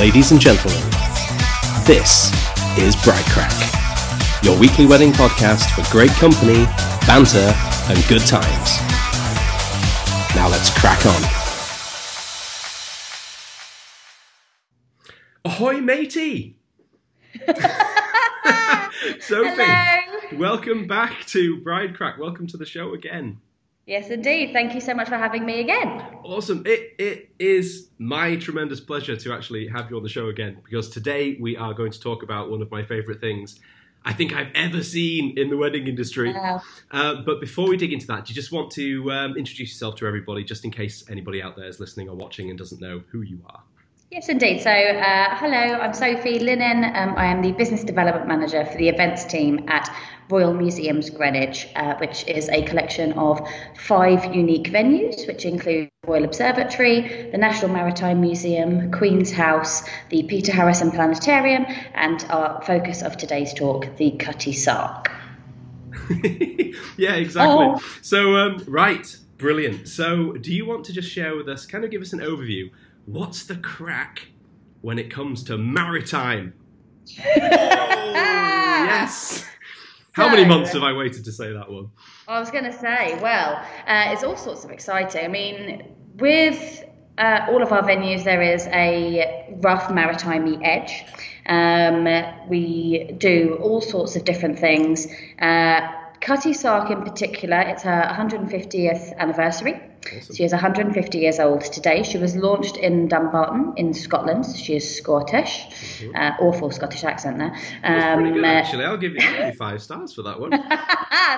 Ladies and gentlemen, this is Bride Crack, your weekly wedding podcast for great company, banter, and good times. Now let's crack on. Ahoy, matey! Sophie, Hello. welcome back to Bride Crack. Welcome to the show again. Yes, indeed. Thank you so much for having me again. Awesome. It it is my tremendous pleasure to actually have you on the show again because today we are going to talk about one of my favorite things I think I've ever seen in the wedding industry. Wow. Uh, but before we dig into that, do you just want to um, introduce yourself to everybody, just in case anybody out there is listening or watching and doesn't know who you are? Yes, indeed. So, uh, hello, I'm Sophie Linen. Um, I am the Business Development Manager for the events team at Royal Museums Greenwich, uh, which is a collection of five unique venues, which include Royal Observatory, the National Maritime Museum, Queen's House, the Peter Harrison Planetarium, and our focus of today's talk, the Cutty Sark. yeah, exactly. Oh. So, um, right, brilliant. So, do you want to just share with us, kind of give us an overview? What's the crack when it comes to maritime? oh, yes. How many months have I waited to say that one? I was going to say, well, uh, it's all sorts of exciting. I mean, with uh, all of our venues, there is a rough maritime edge. Um, we do all sorts of different things. Uh, Cutty Sark, in particular, it's her 150th anniversary. Awesome. She is 150 years old today. She was launched in Dumbarton in Scotland. She is Scottish. Uh, awful Scottish accent there. Pretty good, uh, actually. I'll give you, I'll give you five stars for that one.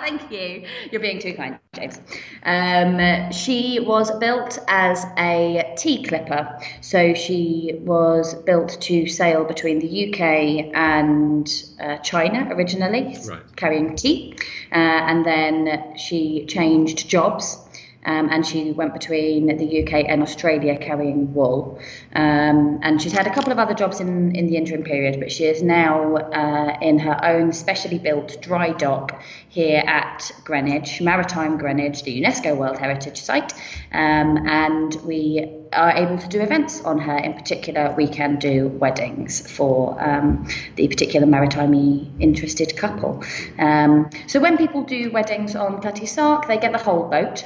Thank you. You're being too kind, James. Um, she was built as a tea clipper. So she was built to sail between the UK and uh, China originally, Right. carrying tea. Uh, and then she changed jobs. Um, and she went between the UK and Australia carrying wool. Um, and she's had a couple of other jobs in, in the interim period, but she is now uh, in her own specially built dry dock here at Greenwich, Maritime Greenwich, the UNESCO World Heritage Site. Um, and we are able to do events on her. In particular, we can do weddings for um, the particular maritime interested couple. Um, so when people do weddings on Cutty Sark, they get the whole boat.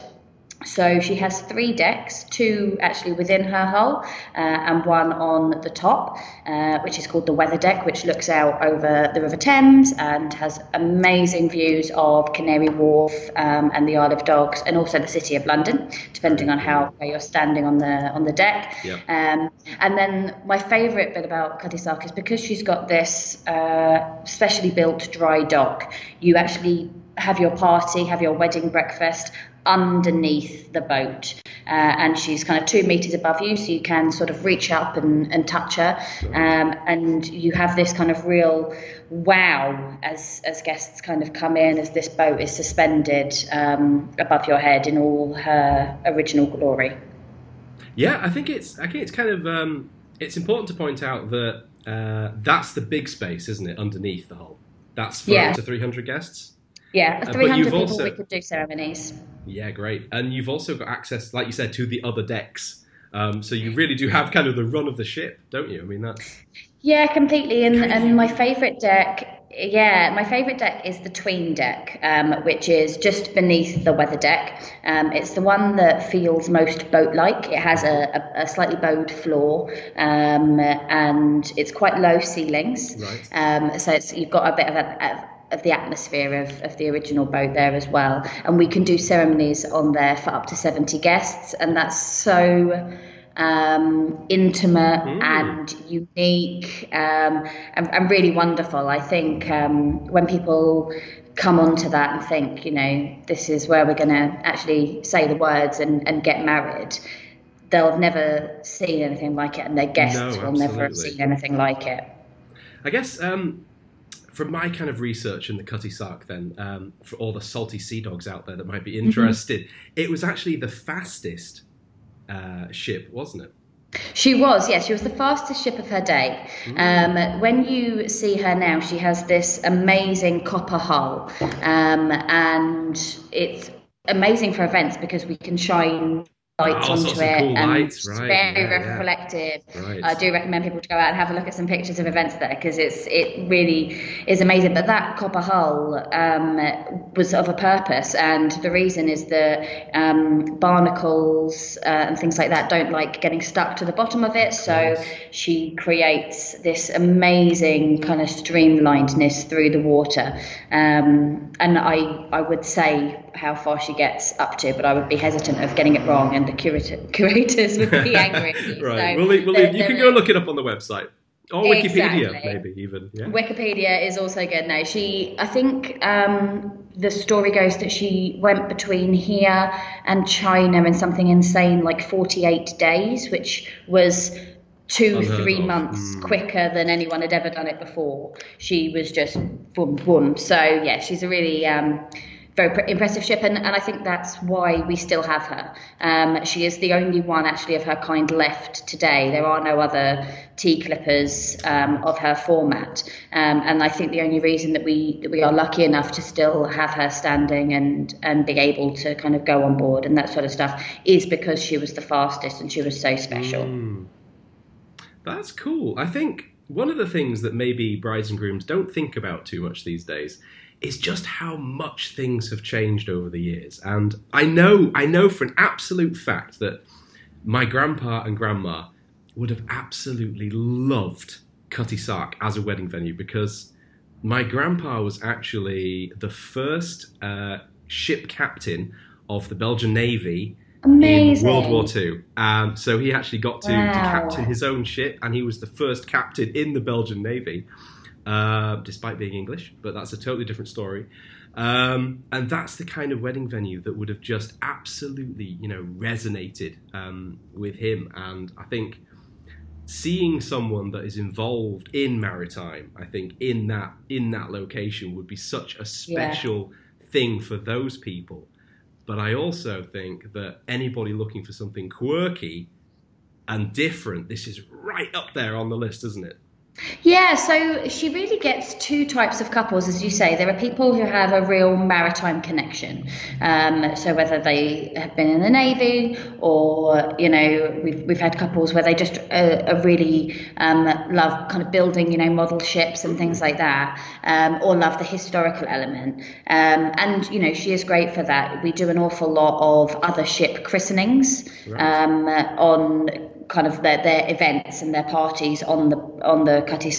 So she has three decks, two actually within her hull, uh, and one on the top, uh, which is called the weather deck, which looks out over the River Thames and has amazing views of Canary Wharf um, and the Isle of Dogs, and also the City of London, depending on how where you're standing on the on the deck. Yep. Um, and then my favourite bit about Cutty Sark is because she's got this uh, specially built dry dock. You actually have your party, have your wedding breakfast underneath the boat. Uh, and she's kind of two meters above you, so you can sort of reach up and, and touch her. Um, and you have this kind of real wow as, as guests kind of come in as this boat is suspended um, above your head in all her original glory. Yeah, I think it's I think it's kind of um, it's important to point out that uh, that's the big space, isn't it, underneath the hull? That's for Yeah. up to 300 guests. Yeah, Uh, 300 you've people also- we could do ceremonies. Yeah, great. And you've also got access, like you said, to the other decks. Um, so you really do have kind of the run of the ship, don't you? I mean, that's Yeah, completely. And and my favourite deck, yeah, my favourite deck is the tween deck, um, which is just beneath the weather deck. Um, it's the one that feels most boat-like. It has a, a, a slightly bowed floor, um, and it's quite low ceilings. Right. Um, so it's, you've got a bit of a, the atmosphere of, of the original boat there as well. And we can do ceremonies on there for up to 70 guests, and that's so um, intimate and unique um, and, and really wonderful. I think um, when people come onto that and think, you know, this is where we're going to actually say the words and, and get married. They'll have never seen anything like it, and their guests No, will never have seen anything like it. I guess um, from my kind of research in the Cutty Sark, then um, for all the salty sea dogs out there that might be interested, it was actually the fastest uh, ship, wasn't it? She was, yes, she was the fastest ship of her day. Um, when you see her now, she has this amazing copper hull, um, and it's amazing for events because we can shine lights Oh, onto it, cool and lights, it's right, very yeah, yeah. reflective. Right. I do recommend people to go out and have a look at some pictures of events there because it's it really is amazing. But that copper hull um, was of a purpose, and the reason is that um, barnacles uh, and things like that don't like getting stuck to the bottom of it. So she creates this amazing kind of streamlinedness through the water. Um, and I I would say how far she gets up to, but I would be hesitant of getting it wrong, and the curator, curators would be angry. right. So well, well, there- you can go look it up on the website or Wikipedia, Exactly. maybe even. Yeah. Wikipedia is also good. No, she. I think um, the story goes that she went between here and China in something insane like 48 days, which was two, three months Mm. quicker than anyone had ever done it before. She was just boom, boom. So yeah, she's a really. Um, very pr- impressive ship, and, and I think that's why we still have her. Um, she is the only one actually of her kind left today. There are no other tea clippers um, of her format, um, and I think the only reason that we that we are lucky enough to still have her standing and and be able to kind of go on board and that sort of stuff is because she was the fastest and she was so special. Mm. That's cool. I think one of the things that maybe brides and grooms don't think about too much these days is just how much things have changed over the years. And I know, I know for an absolute fact that my grandpa and grandma would have absolutely loved Cutty Sark as a wedding venue because my grandpa was actually the first uh, ship captain of the Belgian Navy Amazing. in World War Two. Um, so he actually got to, to captain his own ship, and he was the first captain in the Belgian Navy, uh, despite being English. But that's a totally different story. Um, and that's the kind of wedding venue that would have just absolutely, you know, resonated um, with him. And I think seeing someone that is involved in maritime, I think in that in that location would be such a special thing for those people. But I also think that anybody looking for something quirky and different, this is right up there on the list, isn't it? Yeah, so she really gets two types of couples, as you say. There are people who have a real maritime connection. Um, so whether they have been in the navy, or you know, we've we've had couples where they just uh, really um, love kind of building, you know, model ships and things like that, um, or love the historical element. Um, and you know, she is great for that. We do an awful lot of other ship christenings Right. um, on kind of their, their events and their parties on the on the Cutty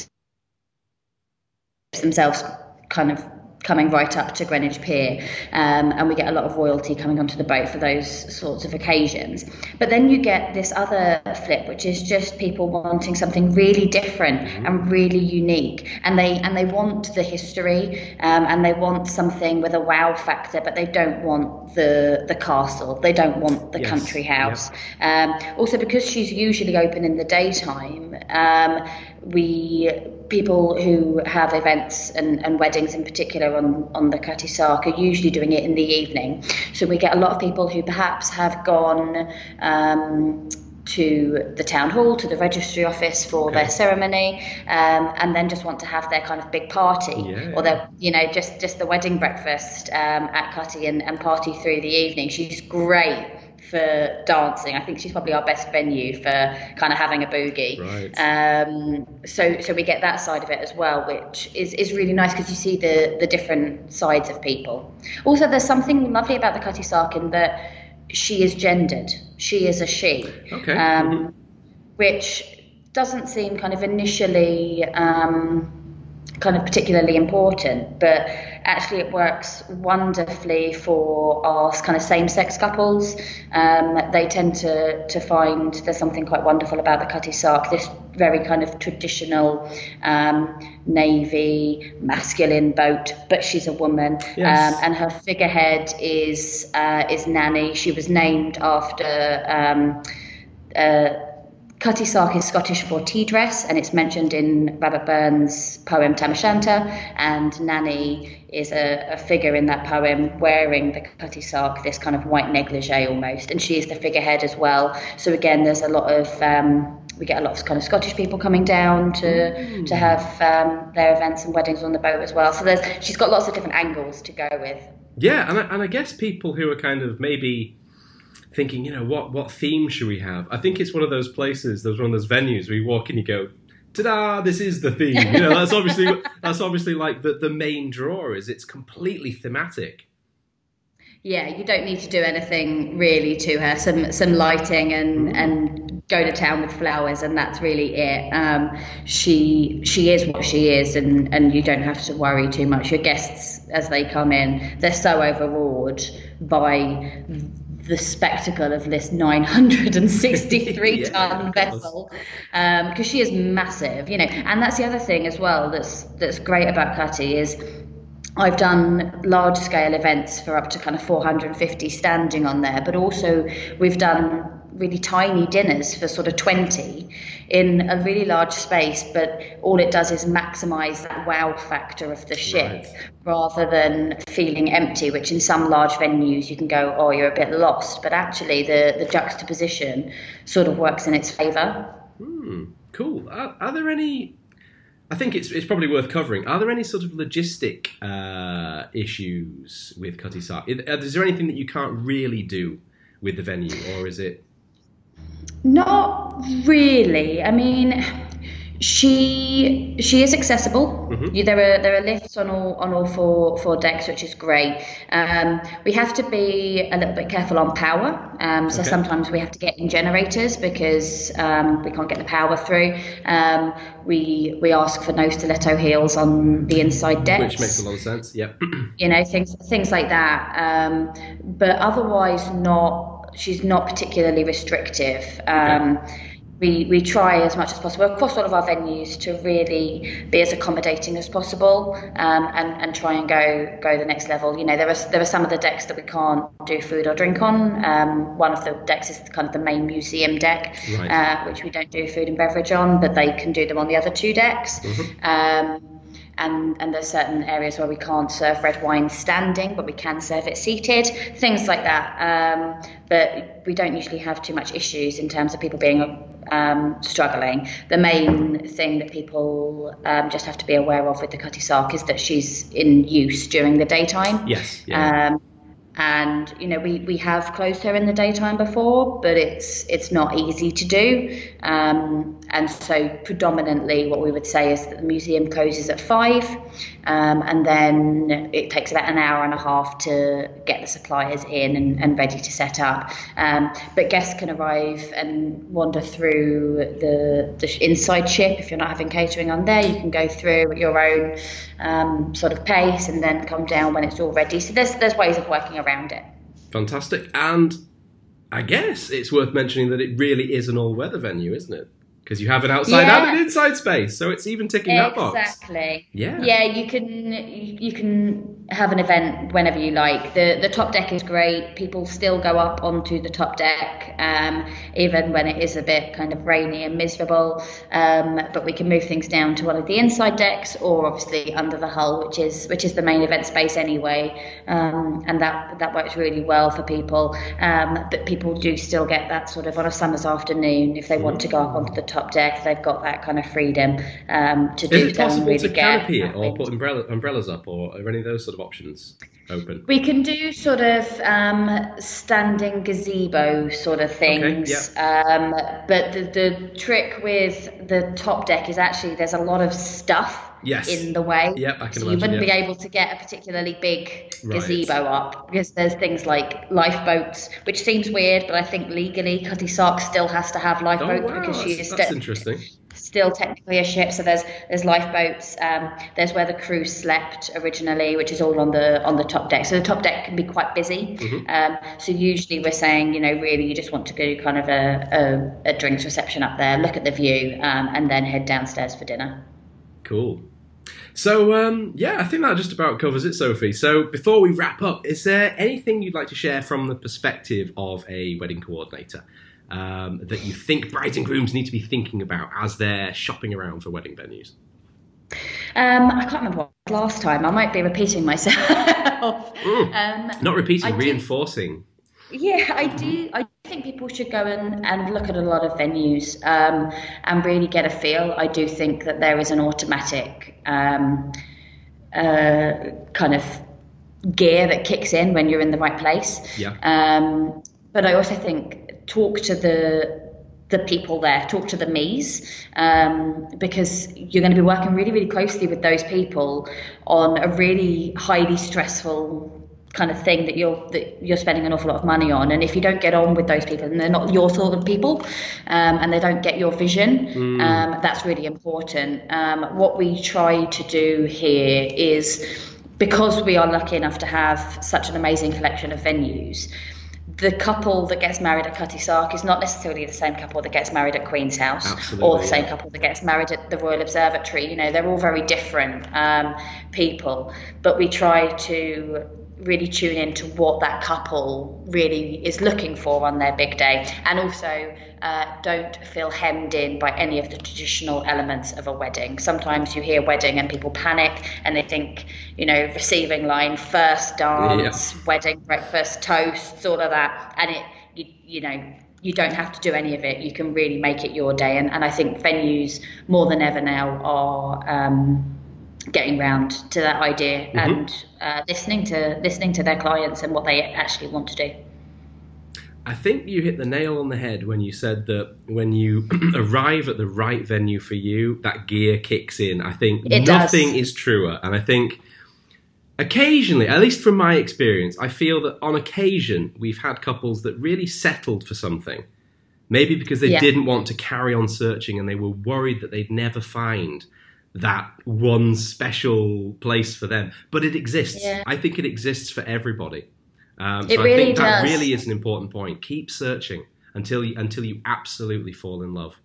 themselves kind of coming right up to Greenwich Pier, um, and we get a lot of royalty coming onto the boat for those sorts of occasions. But then you get this other flip, which is just people wanting something really different and really unique, and they and they want the history, um, and they want something with a wow factor, but they don't want the the castle, they don't want the Yes, country yep. house. Um, also, because she's usually open in the daytime, um, we people who have events and, and weddings in particular on, on the Cutty Sark are usually doing it in the evening. So we get a lot of people who perhaps have gone um, to the town hall, to the registry office for Okay. their ceremony, um, and then just want to have their kind of big party, Yeah. or their, you know, just just the wedding breakfast um, at Cutty and, and party through the evening. She's great for dancing. I think she's probably our best venue for kind of having a boogie. Right. Um, so so we get that side of it as well, which is, is really nice because you see the the different sides of people. Also, there's something lovely about the Cutty Sark in that she is gendered. She is a she. Okay. Um, which doesn't seem kind of initially um, kind of particularly important, but actually it works wonderfully for our kind of same-sex couples. Um, they tend to to find there's something quite wonderful about the Cutty Sark, this very kind of traditional um, navy masculine boat, but she's a woman, Yes. um, and her figurehead is uh, is Nanny. She was named after. Um, uh, Cutty Sark is Scottish for tea dress, and it's mentioned in Robert Burns' poem Tam O'Shanter. And Nanny is a, a figure in that poem wearing the Cutty Sark, this kind of white negligee almost, and she is the figurehead as well. So again, there's a lot of um, we get a lot of kind of Scottish people coming down to to have um, their events and weddings on the boat as well. So there's she's got lots of different angles to go with. Yeah, and I, and I guess people who are kind of maybe thinking, you know, what what theme should we have? I think it's one of those places, there's one of those venues where you walk in, you go, ta-da! This is the theme. You know, that's obviously that's obviously like the the main draw is it's completely thematic. Yeah, you don't need to do anything really to her. Some some lighting and mm. and go to town with flowers, and that's really it. Um, she she is what she is, and and you don't have to worry too much. Your guests as they come in, they're so overawed by the spectacle of this 963 yeah, ton vessel because um, she is massive you know. And that's the other thing as well that's that's great about Cutty is I've done large scale events for up to kind of 450 standing on there, but also we've done really tiny dinners for sort of 20 in a really large space, but all it does is maximize that wow factor of the ship right. rather than feeling empty, which in some large venues you can go, oh, you're a bit lost. But actually, the, the juxtaposition sort of works in its favor. Hmm, cool. Are, are there any I think it's it's probably worth covering. Are there any sort of logistic uh, issues with Cutty Sark? Is there anything that you can't really do with the venue, or is it? Not really. I mean, she she is accessible. Mm-hmm. There are there are lifts on all on all four four decks, which is great. Um, we have to be a little bit careful on power. Um, so okay. sometimes we have to get in generators because um, we can't get the power through. Um, we we ask for no stiletto heels on the inside decks, which makes a lot of sense. Yep. you know things things like that. Um, but otherwise, not she's not particularly restrictive. Um, we, we try as much as possible across all of our venues to really be as accommodating as possible um, and, and try and go go the next level. You know, there are there are some of the decks that we can't do food or drink on. Um, one of the decks is kind of the main museum deck, right. uh, which we don't do food and beverage on, but they can do them on the other two decks. Mm-hmm. Um, and, and there's certain areas where we can't serve red wine standing, but we can serve it seated, things like that. Um, but we don't usually have too much issues in terms of people being um, struggling. The main thing that people um, just have to be aware of with the Cutty Sark is that she's in use during the daytime. Yes. Yeah. Um, and you know we, we have closed her in the daytime before but it's it's not easy to do um, and so predominantly what we would say is that the museum closes at five um, and then it takes about an hour and a half to get the suppliers in and, and ready to set up um, but guests can arrive and wander through the, the inside ship if you're not having catering on there you can go through at your own um, sort of pace and then come down when it's all ready so there's there's ways of working around it. Fantastic. And I guess it's worth mentioning that it really is an all weather venue, isn't it? Because you have an outside yeah. and an inside space, so it's even ticking exactly. that box. Exactly. Yeah. Yeah, you can you can have an event whenever you like. the The top deck is great. People still go up onto the top deck, um, even when it is a bit kind of rainy and miserable. Um, but we can move things down to one of the inside decks, or obviously under the hull, which is which is the main event space anyway, um, and that that works really well for people. Um, but people do still get that sort of on a summer's afternoon if they want to go up onto the top deck, they've got that kind of freedom um, to do. Is it possible really to canopy it or put umbrella, umbrellas up, or any of those sort of options open? We can do sort of um, standing gazebo sort of things, okay, yeah. um, but the, the trick with the top deck is actually there's a lot of stuff yes. in the way. Yep, I can so imagine, you wouldn't yeah. be able to get a particularly big right. gazebo up because there's things like lifeboats, which seems weird, but I think legally Cutty Sark still has to have lifeboats oh, wow. because she is still interesting. Still technically a ship, so there's there's lifeboats. Um, there's where the crew slept originally, which is all on the on the top deck. So the top deck can be quite busy. Mm-hmm. Um, so usually we're saying, you know, really you just want to go kind of a, a, a drinks reception up there, look at the view, um, and then head downstairs for dinner. Cool. So um, yeah, I think that just about covers it, Sophie. So before we wrap up, is there anything you'd like to share from the perspective of a wedding coordinator um, that you think brides and grooms need to be thinking about as they're shopping around for wedding venues? Um, I can't remember what last time. I might be repeating myself. Mm. Um, Not repeating, I reinforcing. Yeah, I do. I think people should go and, and look at a lot of venues um, and really get a feel. I do think that there is an automatic um, uh, kind of gear that kicks in when you're in the right place. Yeah. Um, but I also think talk to the the people there, talk to the me's, um, because you're going to be working really, really closely with those people on a really highly stressful kind of thing that you're that you're spending an awful lot of money on. And if you don't get on with those people and they're not your sort of people um, and they don't get your vision. Mm. um, that's really important. Um, what we try to do here is because we are lucky enough to have such an amazing collection of venues the couple that gets married at Cutty Sark is not necessarily the same couple that gets married at Queen's House Absolutely, or the same couple that gets married at the Royal Observatory. You know, they're all very different um, people, but we try to really tune in to what that couple really is looking for on their big day and also uh, don't feel hemmed in by any of the traditional elements of a wedding. Sometimes you hear wedding and people panic and they think, you know, receiving line, first dance, yeah. wedding breakfast, toasts, all of that. And it, you, you know, you don't have to do any of it. You can really make it your day. And, and I think venues more than ever now are. Um, getting round to that idea mm-hmm. and uh, listening to listening to their clients and what they actually want to do. I think you hit the nail on the head when you said that when you arrive at the right venue for you, that gear kicks in. I think it nothing does. is truer, and I think occasionally, at least from my experience, I feel that on occasion we've had couples that really settled for something. Maybe because they yeah. didn't want to carry on searching and they were worried that they'd never find that one special place for them. But it exists. Yeah. I think it exists for everybody. Um, so it really I think that does. really is an important point. Keep searching until you, until you absolutely fall in love.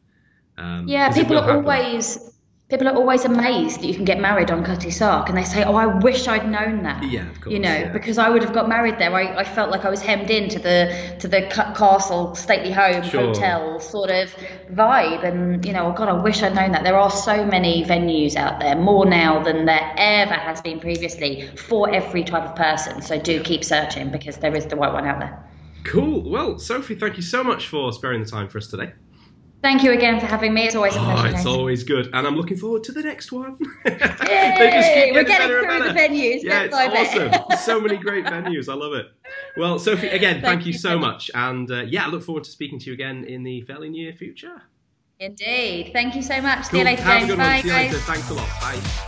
Um, yeah, people are always people are always amazed that you can get married on Cutty Sark and they say, Oh, I wish I'd known that. Yeah, of course. You know, yeah. because I would have got married there. I, I felt like I was hemmed into the to the castle, stately home, sure. hotel sort of vibe. And, you know, oh God, I wish I'd known that. There are so many venues out there, more now than there ever has been previously for every type of person. So do keep searching because there is the right one out there. Cool. Well, Sophie, thank you so much for sparing the time for us today. Thank you again for having me. It's always a pleasure. Oh, it's always good, and I'm looking forward to the next one. Yay! getting We're getting through the venues. Yeah, it's awesome. so many great venues. I love it. Well, Sophie, again, thank, thank you, you, so much, and uh, yeah, I look forward to speaking to you again in the fairly near future. Indeed. Thank you so much. Cool. See you later, Have James. Bye. See you later. Thanks a lot. Bye.